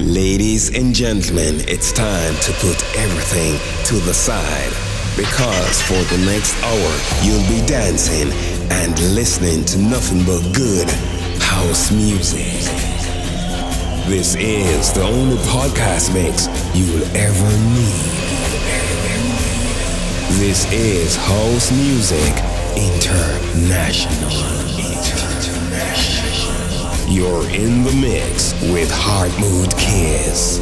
Ladies and gentlemen, it's time to put everything to the side because for the next hour you'll be dancing and listening to nothing but good house music. This is the only podcast mix you'll ever need. This is House Music International. You're in the mix with Heart Mood Kiss.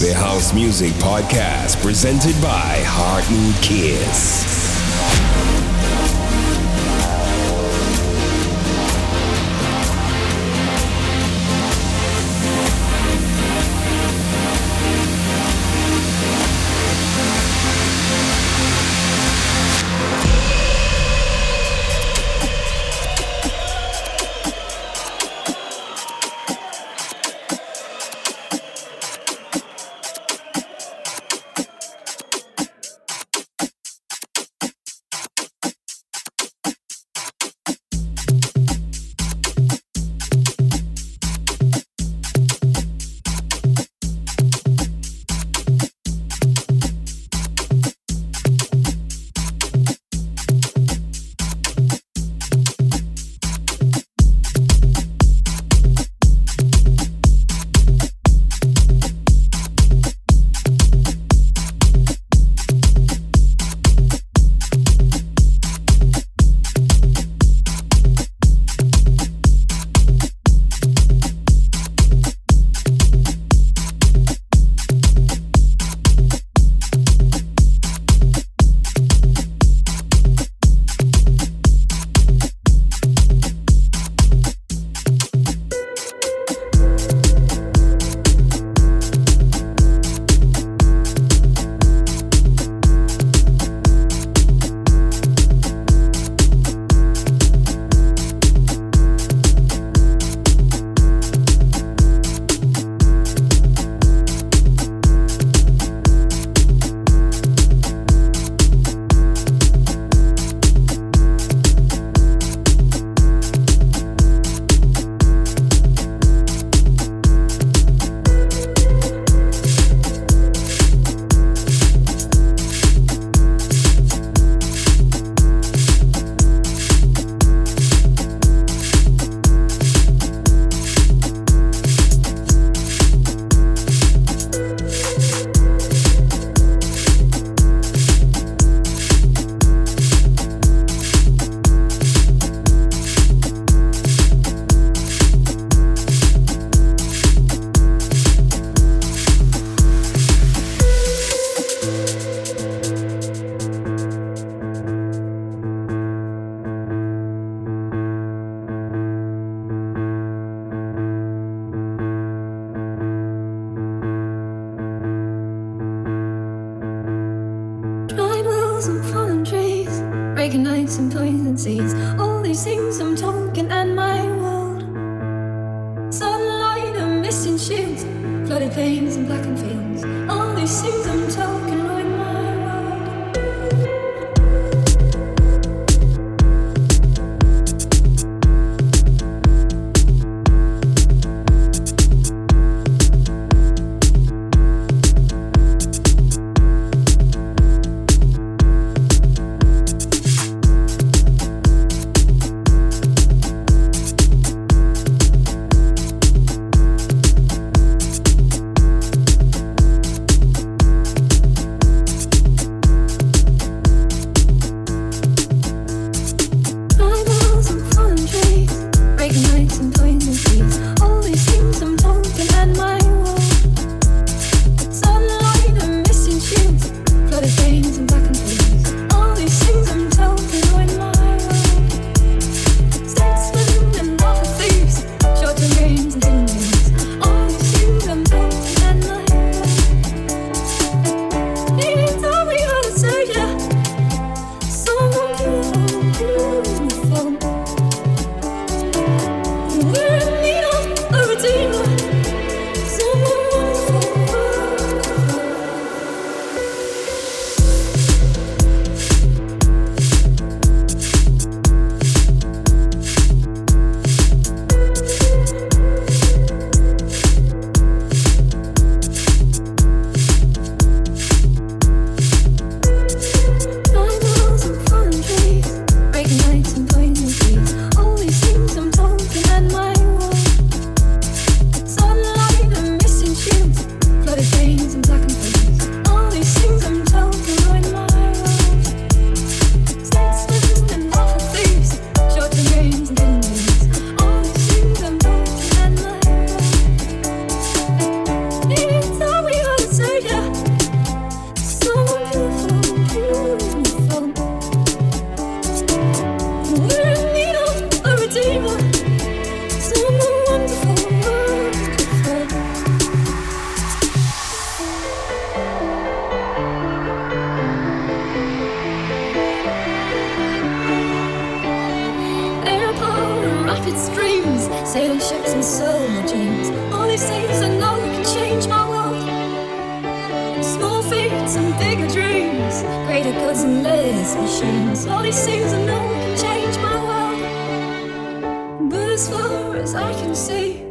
The House Music Podcast presented by Heart Mood Kiss. Less machines. All these things I know can change my world. But as far as I can see,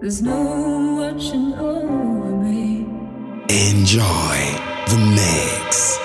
there's no watching over me. Enjoy the mix.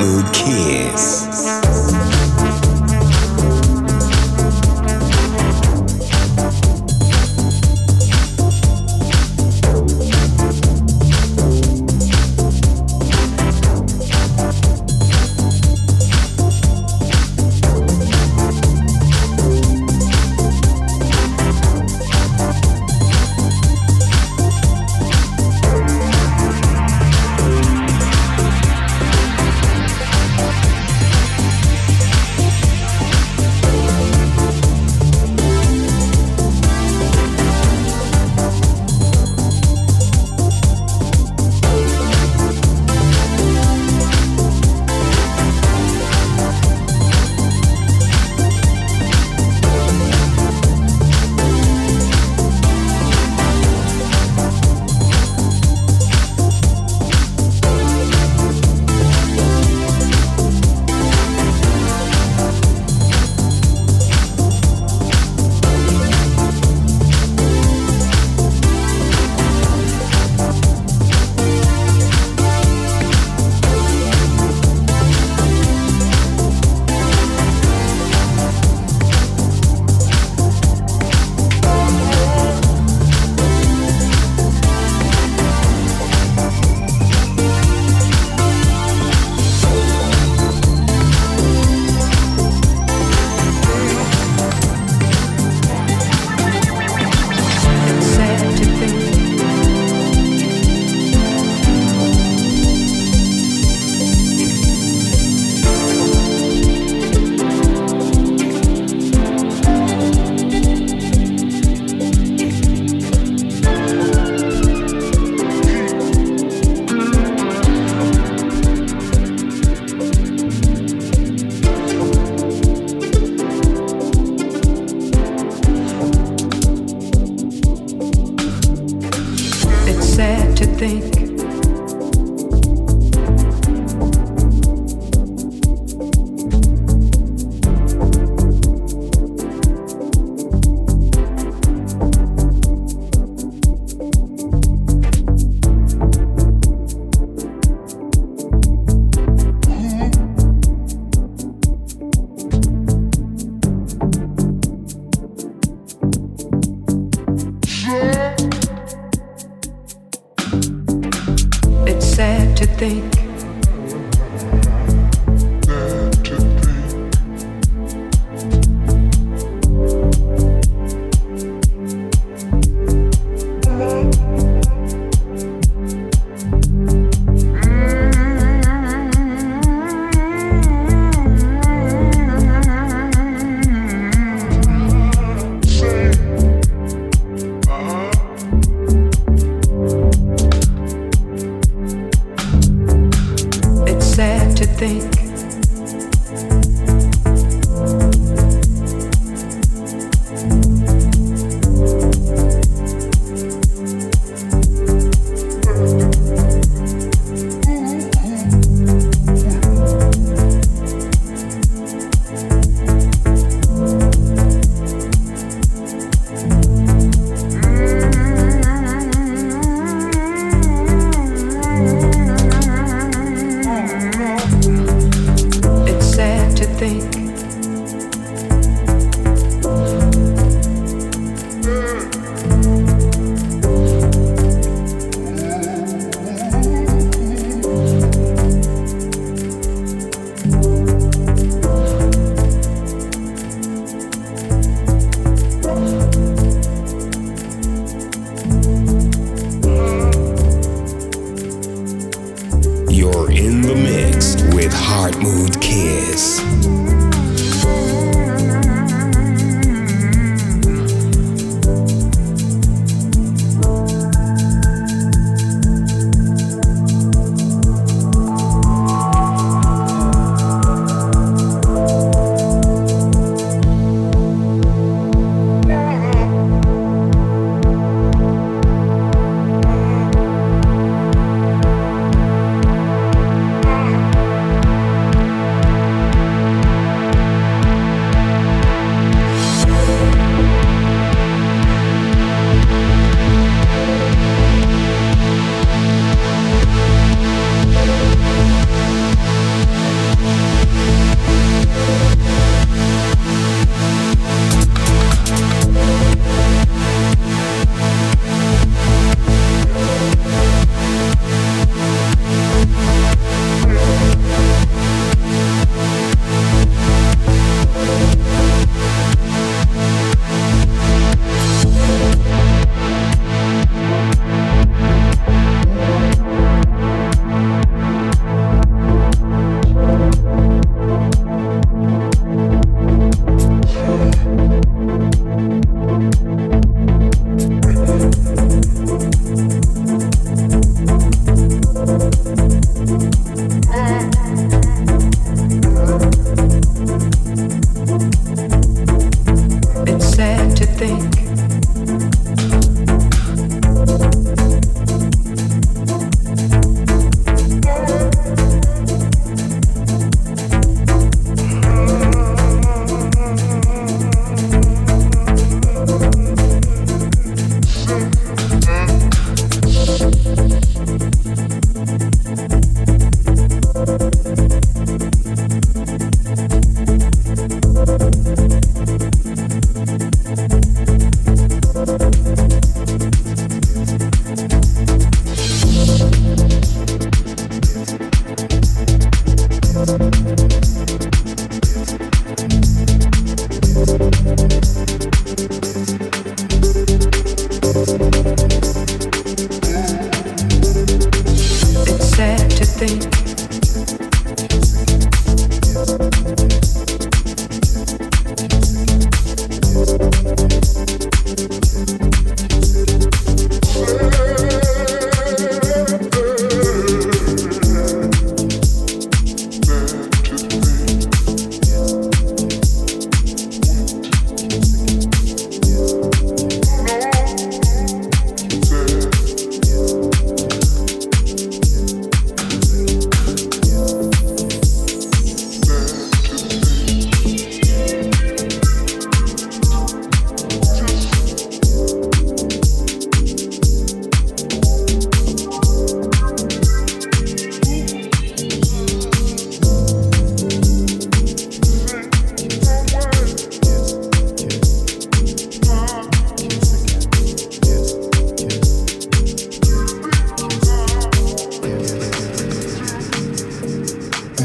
Mood Kiss.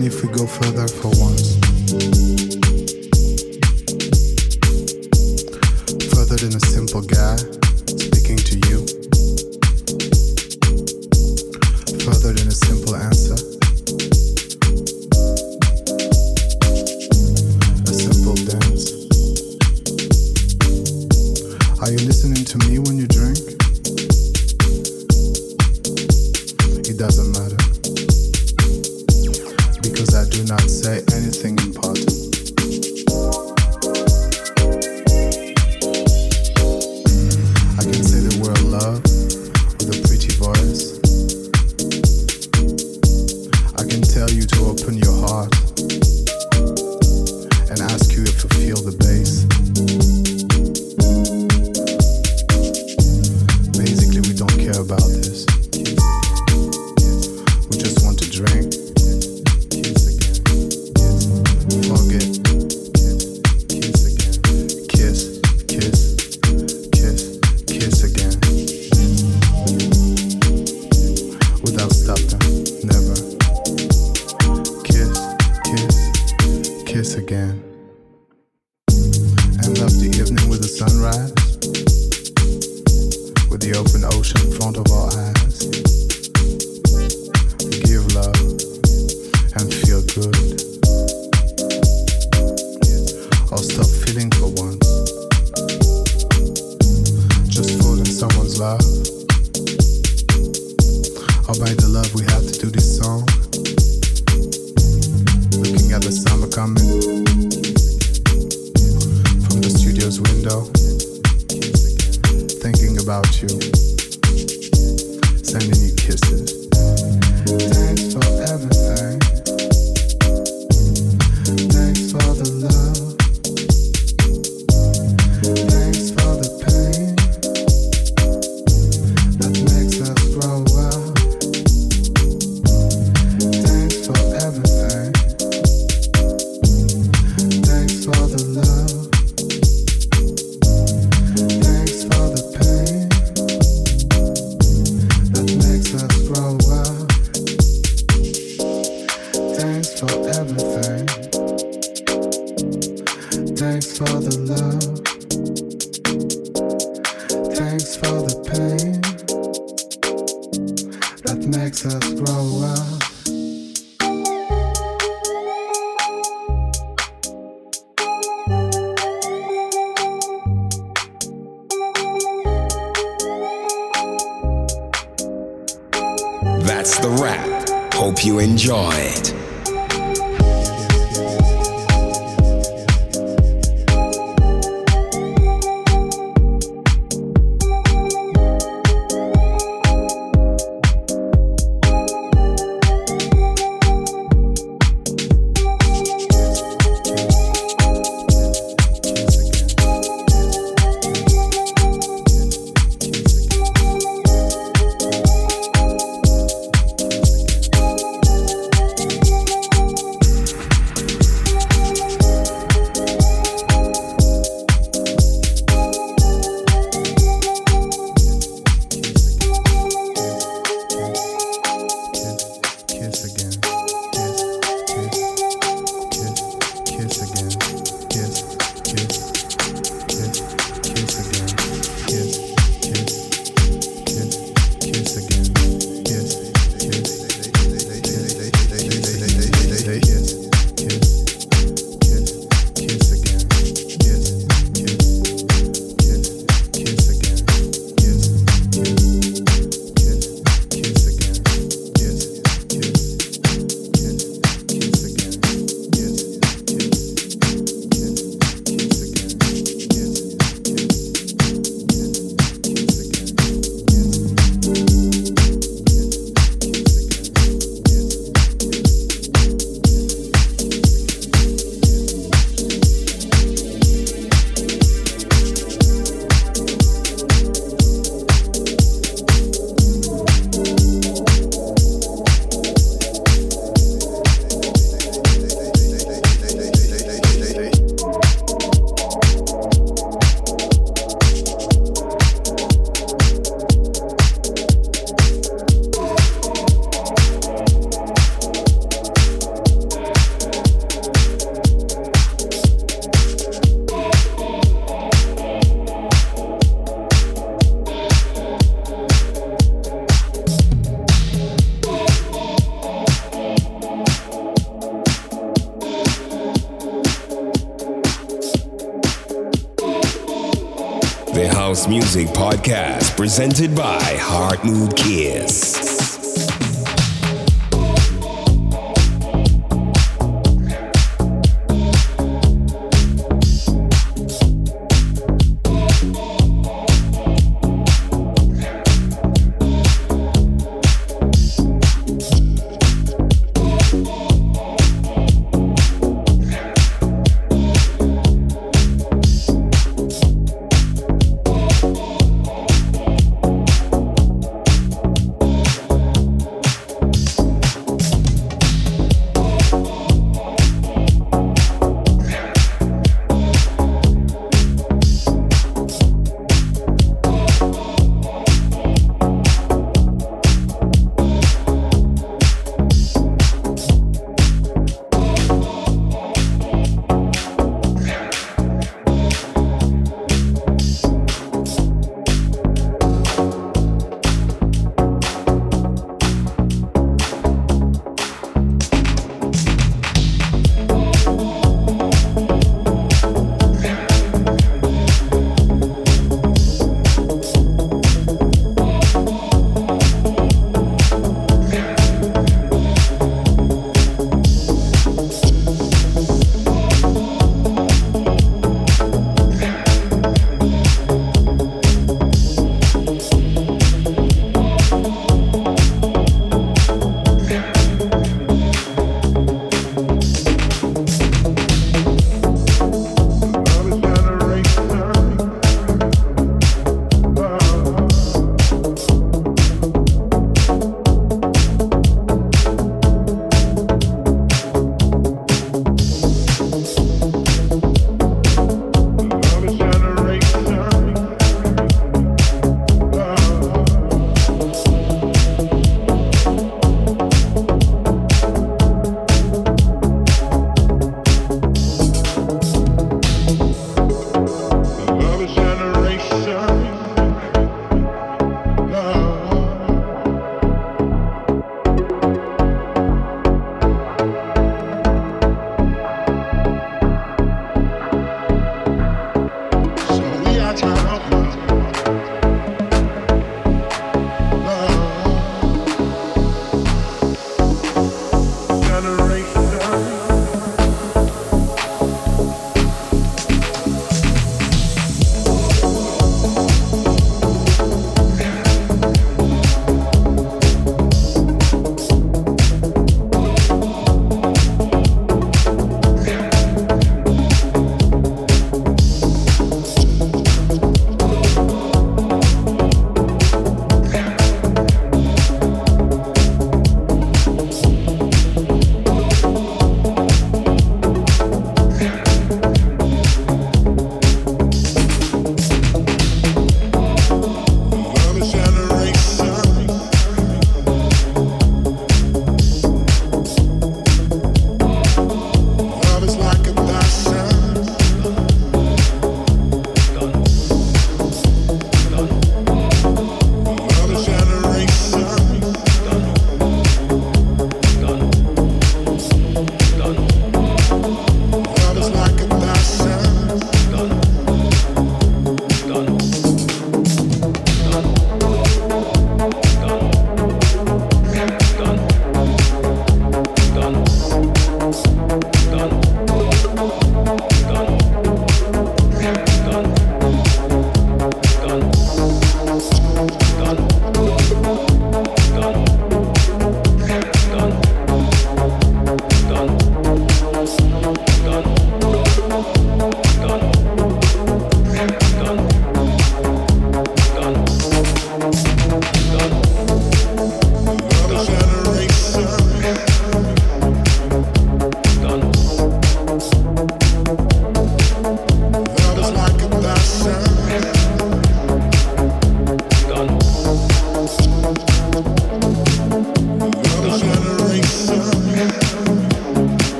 mind if we go further for once? Further than a simple guy.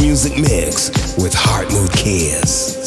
Music Mix with Heart Mood Kiss.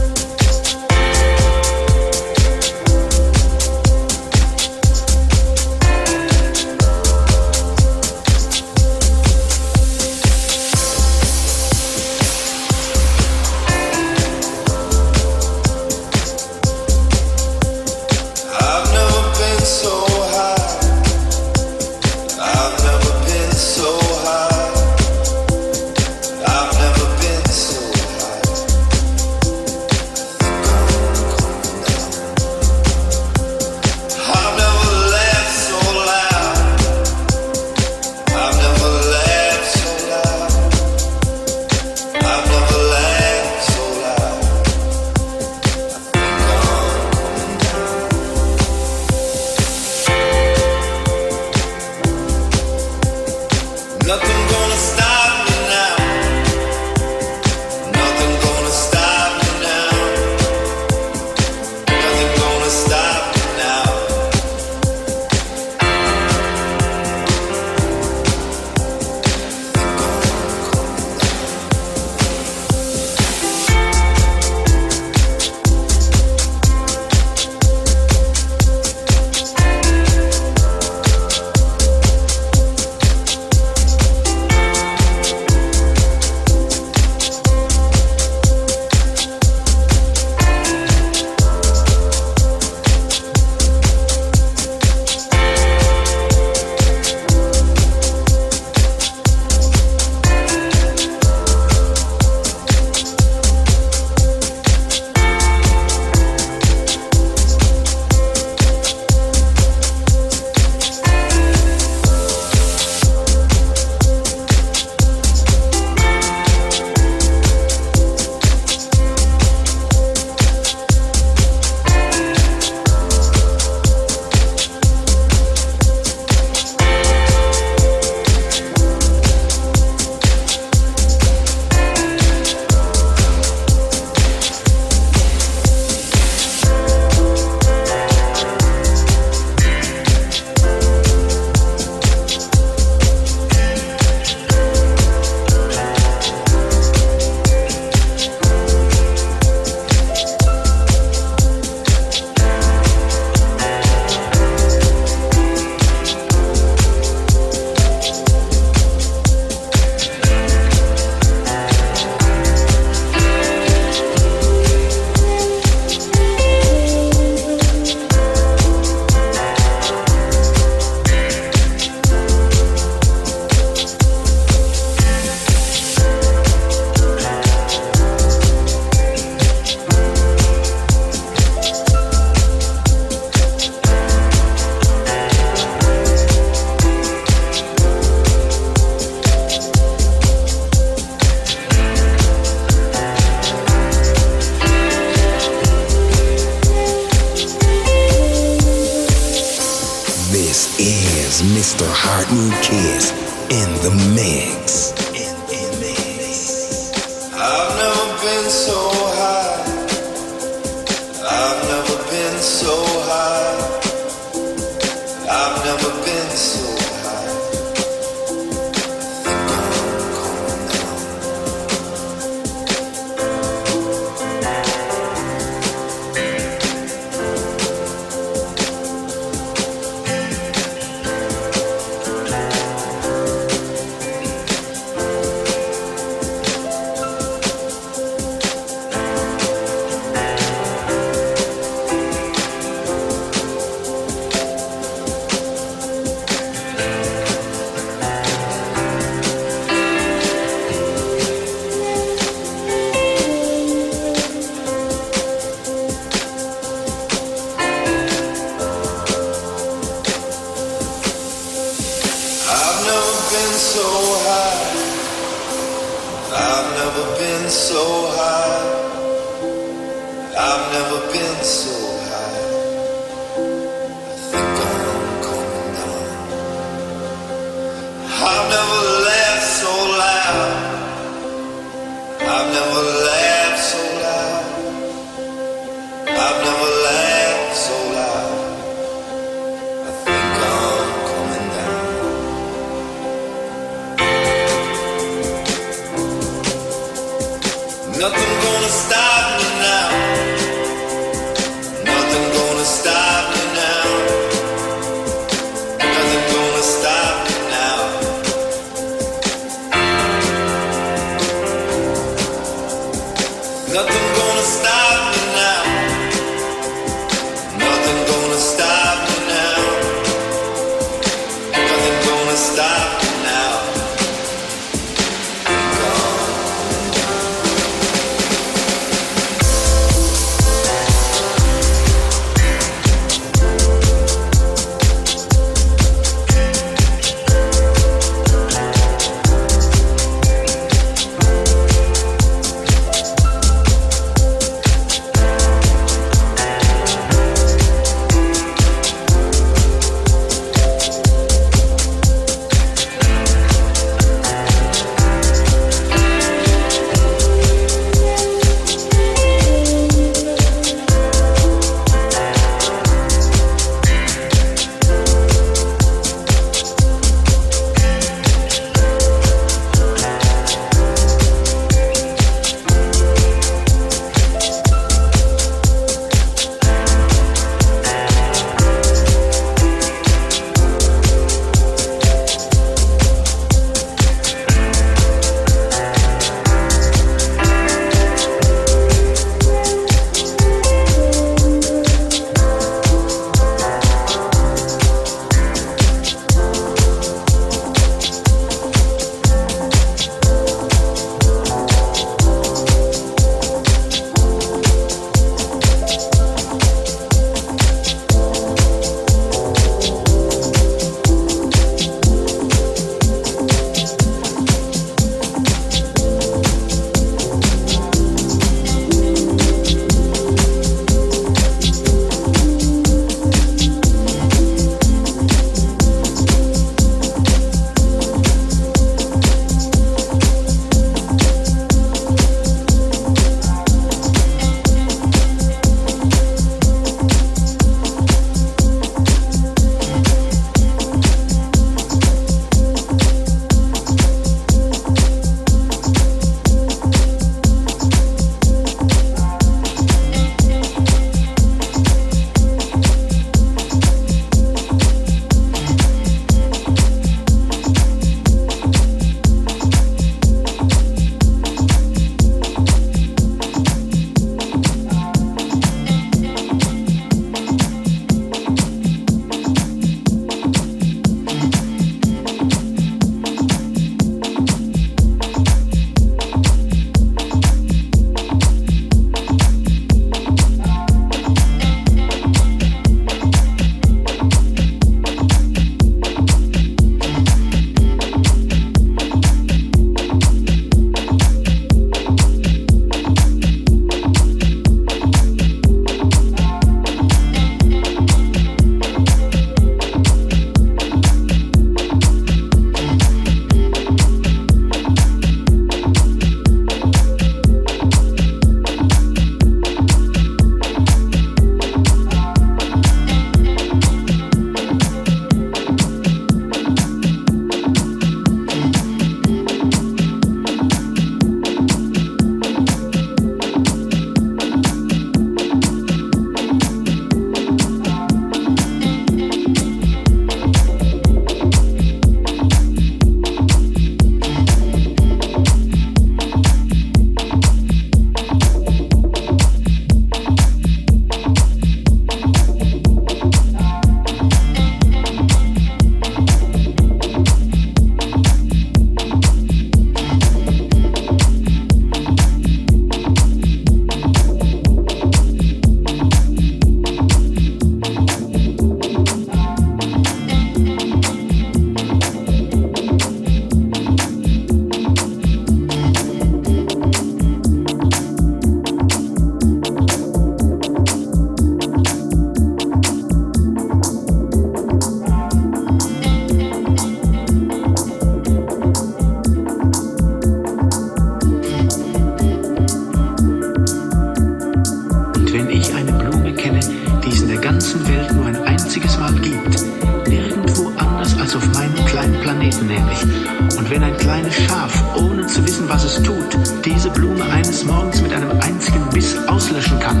Duft diese Blume eines Morgens mit einem einzigen Biss auslöschen kann,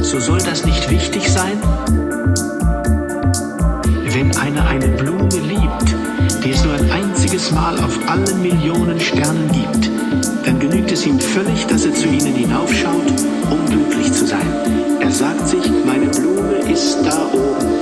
so soll das nicht wichtig sein? Wenn einer eine Blume liebt, die es nur ein einziges Mal auf allen Millionen Sternen gibt, dann genügt es ihm völlig, dass er zu ihnen hinaufschaut, um glücklich zu sein. Er sagt sich, meine Blume ist da oben.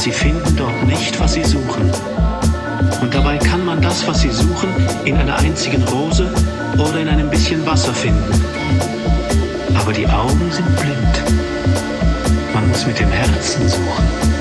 Sie finden dort nicht, was Sie suchen. Und dabei kann man das, was Sie suchen, in einer einzigen Rose oder in einem bisschen Wasser finden. Aber die Augen sind blind. Man muss mit dem Herzen suchen.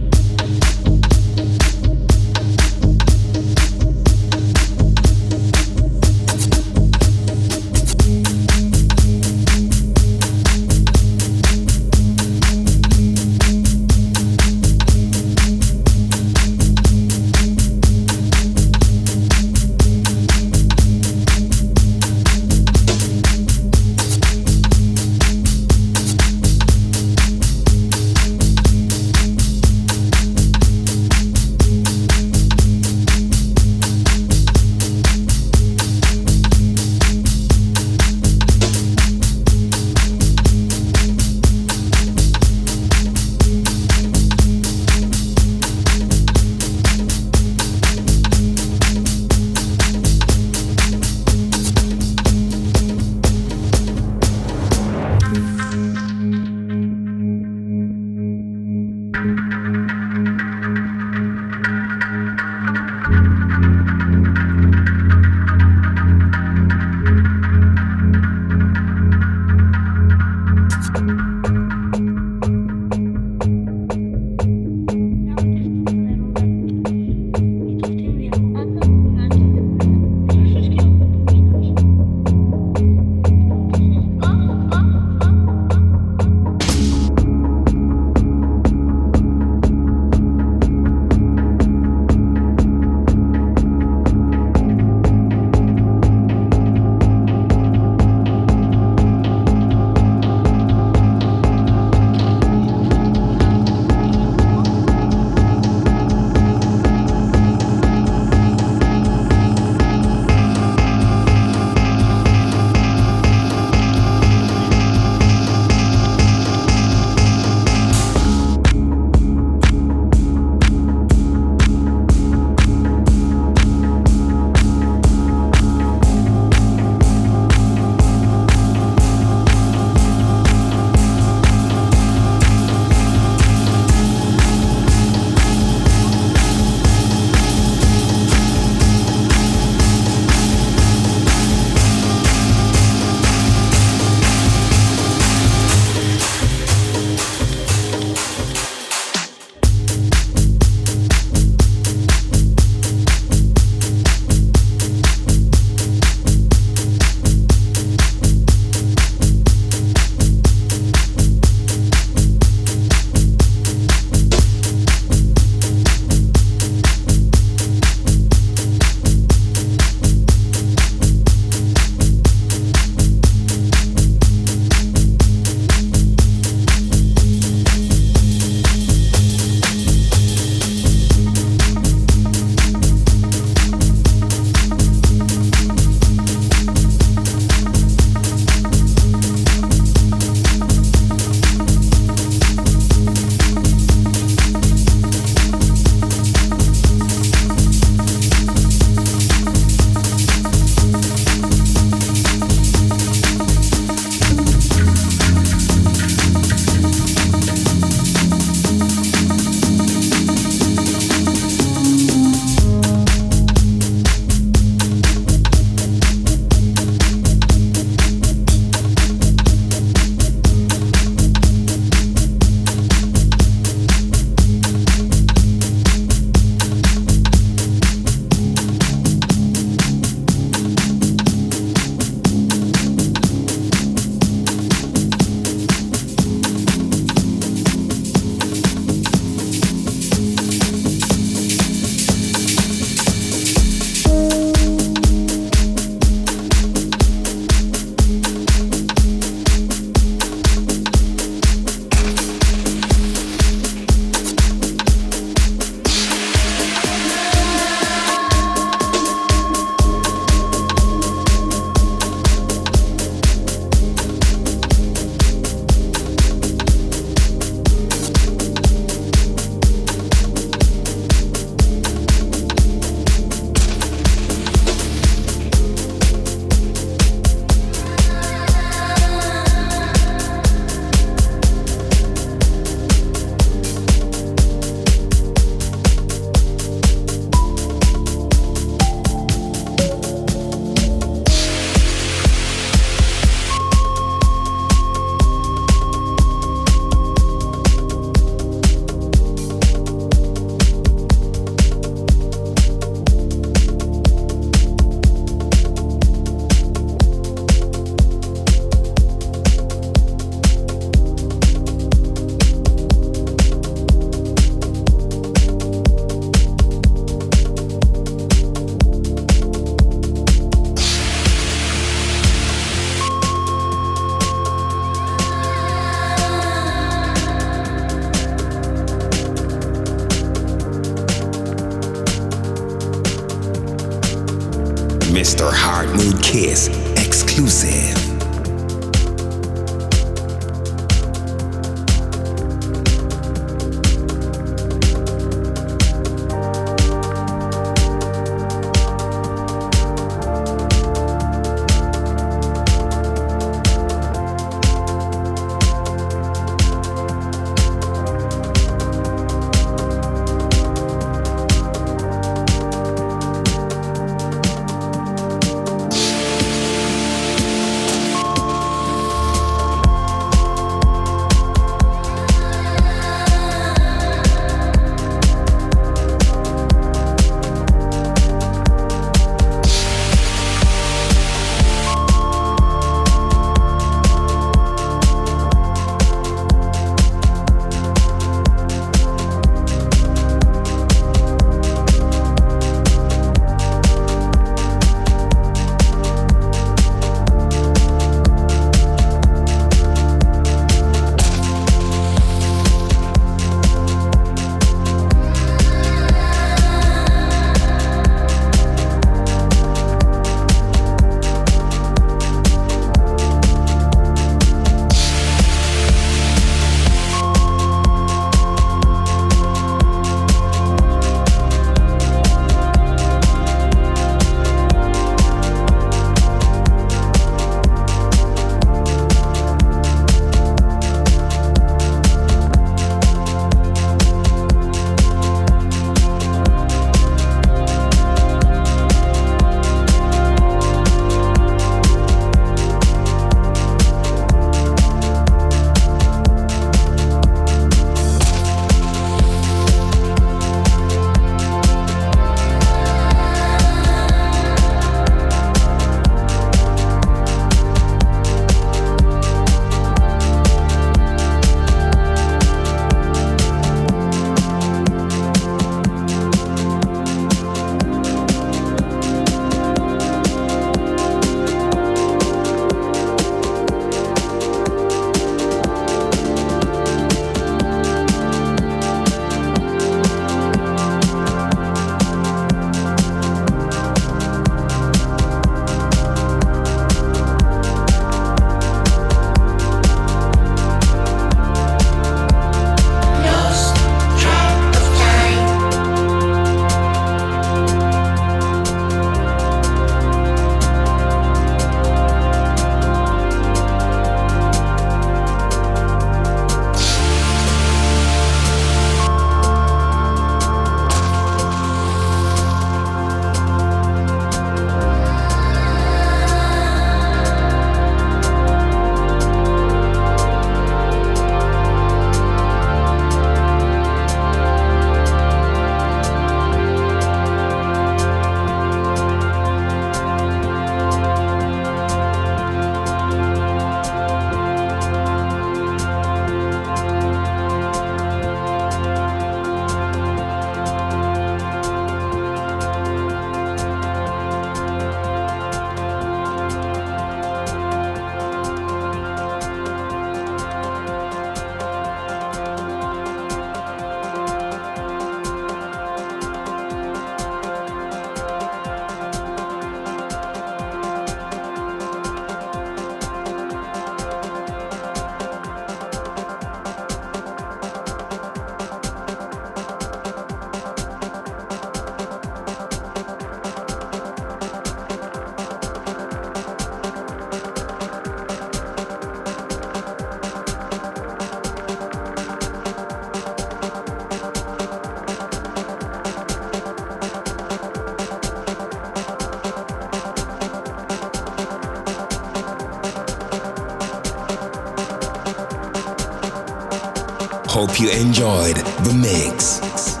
Hope you enjoyed the mix.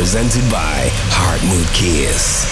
Presented by Heart Mood Kiss.